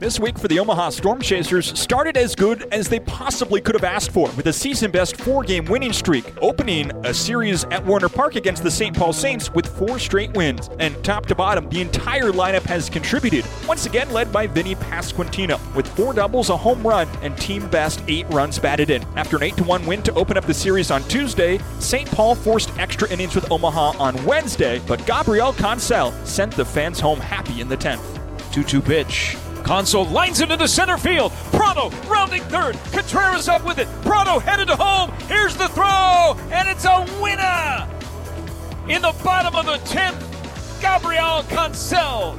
This week for the Omaha Storm Chasers started as good as they possibly could have asked for, with a season best four game winning streak, opening a series at Werner Park against the St. Paul Saints with four straight wins. And top to bottom, the entire lineup has contributed, once again led by Vinny Pasquantino, with four doubles, a home run, and team best eight runs batted in. After an 8 1 win to open up the series on Tuesday, St. Paul forced extra innings with Omaha on Wednesday, but Gabriel Cancel sent the fans home happy in the 10th. 2 2 pitch. Cancel lines it into center field. Pratto rounding third. Contreras up with it. Pratto headed to home. Here's the throw, and it's a winner. In the bottom of the 10th, Gabriel Cancel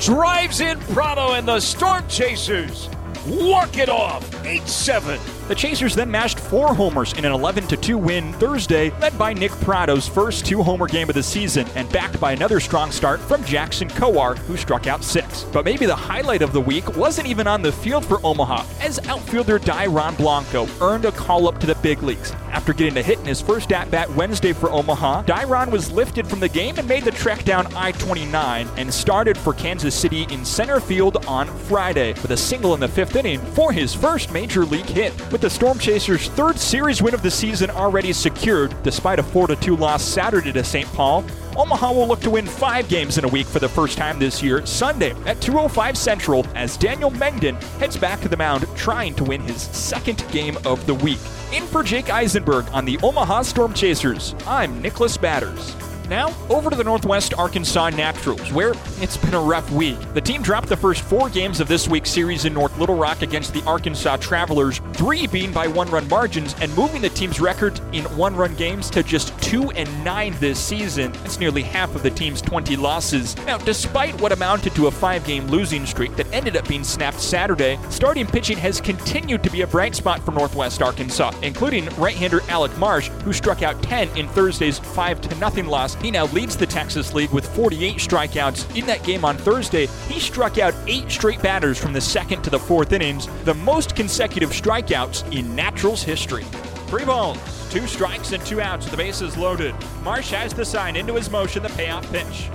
drives in Pratto, and the Storm Chasers walk it off 8 7. The Chasers then mashed four homers in an 11 2 win Thursday, led by Nick Pratto's first two homer game of the season, and backed by another strong start from Jackson Kowar, who struck out six. But maybe the highlight of the week wasn't even on the field for Omaha, as outfielder Dairon Blanco earned a call up to the big leagues. After getting a hit in his first at bat Wednesday for Omaha, Dairon was lifted from the game and made the trek down I 29 and started for Kansas City in center field on Friday with a single in the fifth inning for his first major league hit. With the Storm Chasers' third series win of the season already secured, despite a 4 2 loss Saturday to St. Paul, Omaha will look to win five games in a week for the first time this year, Sunday at 2.05 Central, as Daniel Mengden heads back to the mound trying to win his second game of the week. In for Jake Eisenberg on the Omaha Storm Chasers, I'm Nicholas Batters. Now, over to the Northwest Arkansas Naturals, where it's been a rough week. The team dropped the first four games of this week's series in North Little Rock against the Arkansas Travelers, three being by one run margins, and moving the team's record in one run games to just two and nine this season. That's nearly half of the team's 20 losses. Now, despite what amounted to a five game losing streak that ended up being snapped Saturday, starting pitching has continued to be a bright spot for Northwest Arkansas, including right hander Alec Marsh, who struck out 10 in Thursday's 5 0 loss he now leads the Texas League with 48 strikeouts. In that game on Thursday, he struck out eight straight batters from the second to the fourth innings, the most consecutive strikeouts in Naturals history. Three balls, two strikes, and two outs. The bases loaded. Marsh has the sign into his motion, the payoff pitch.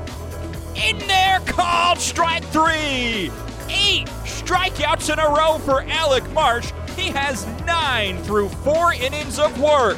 In there, called strike three. Eight strikeouts in a row for Alec Marsh. He has nine through four innings of work.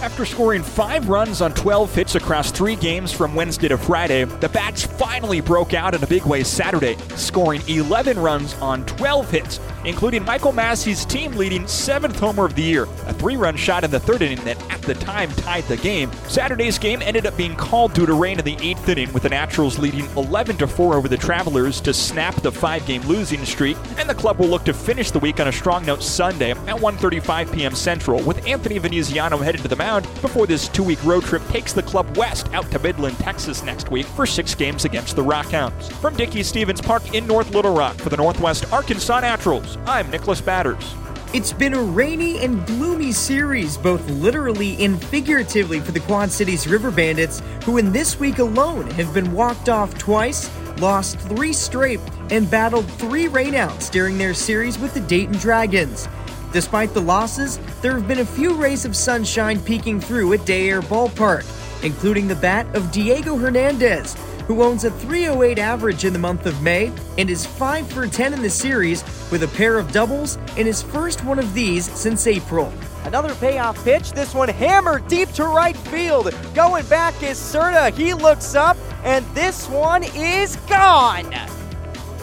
After scoring five runs on 12 hits across three games from Wednesday to Friday, the Bats finally broke out in a big way Saturday, scoring 11 runs on 12 hits, including Michael Massey's team leading seventh homer of the year, a three run shot in the third inning that at the time tied the game. Saturday's game ended up being called due to rain in the eighth inning, with the Naturals leading 11 to 4 over the Travelers to snap the five game losing streak, and the club will look to finish the week on a strong note Sunday at 1:35 p.m. Central, with Anthony Veneziano headed to the mound before this two week road trip takes the club west out to Midland, Texas next week for six games against the Rockhounds. From Dickey Stephens Park in North Little Rock for the Northwest Arkansas Naturals, I'm Nicholas Batters. It's been a rainy and gloomy series, both literally and figuratively, for the Quad Cities River Bandits, who in this week alone have been walked off twice, lost three straight, and battled three rainouts during their series with the Dayton Dragons. Despite the losses, there have been a few rays of sunshine peeking through at Day Air Ballpark, including the bat of Diego Hernandez, who owns a 308 average in the month of May and is 5 for 10 in the series with a pair of doubles and his first one of these since April. Another payoff pitch, this one hammered deep to right field. Going back is Serta. He looks up, and this one is gone.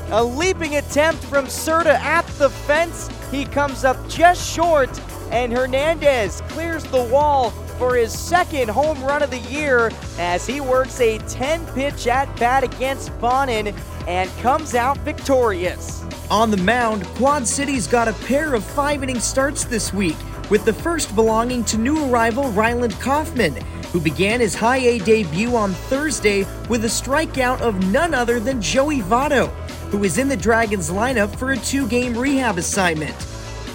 A leaping attempt from Serta at the fence. He comes up just short, and Hernandez clears the wall for his second home run of the year as he works a 10 pitch at bat against Bonin and comes out victorious. On the mound, Quad City's got a pair of five inning starts this week, with the first belonging to new arrival Ryland Kaufman, who began his high A debut on Thursday with a strikeout of none other than Joey Votto, who is in the Dragons lineup for a two game rehab assignment.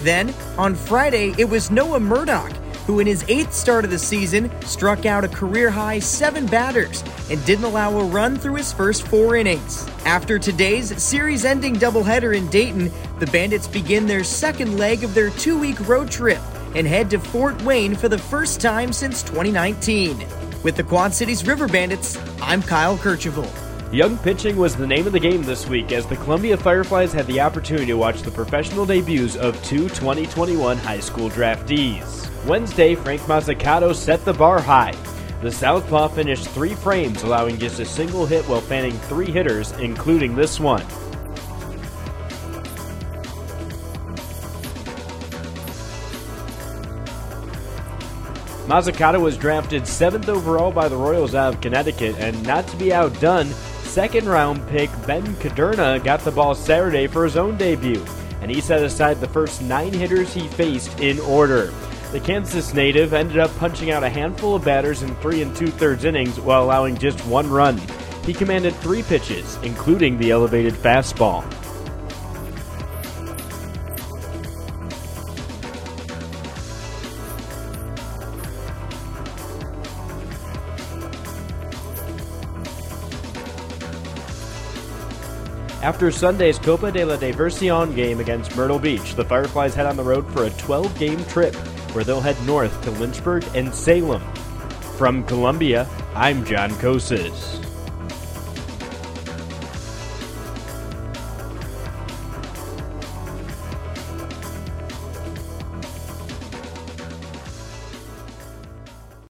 Then, on Friday, it was Noah Murdock, who in his eighth start of the season struck out a career high seven batters and didn't allow a run through his first four innings. After today's series ending doubleheader in Dayton, the Bandits begin their second leg of their two week road trip and head to Fort Wayne for the first time since 2019. With the Quad Cities River Bandits, I'm Kyle Kercheval. Young pitching was the name of the game this week as the Columbia Fireflies had the opportunity to watch the professional debuts of two 2021 high school draftees. Wednesday, Frank Mozzicato set the bar high. The Southpaw finished three frames, allowing just a single hit while fanning three hitters, including this one. Mozzicato was drafted 7th overall by the Royals out of Connecticut, and not to be outdone, second round pick Ben Kudrna got the ball Saturday for his own debut, and he set aside the first nine hitters he faced in order. The Kansas native ended up punching out a handful of batters in three and two thirds innings while allowing just one run. He commanded three pitches, including the elevated fastball. After Sunday's Copa de la Diversión game against Myrtle Beach, the Fireflies head on the road for a 12 game trip where they'll head north to Lynchburg and Salem. From Columbia, I'm John Kosas.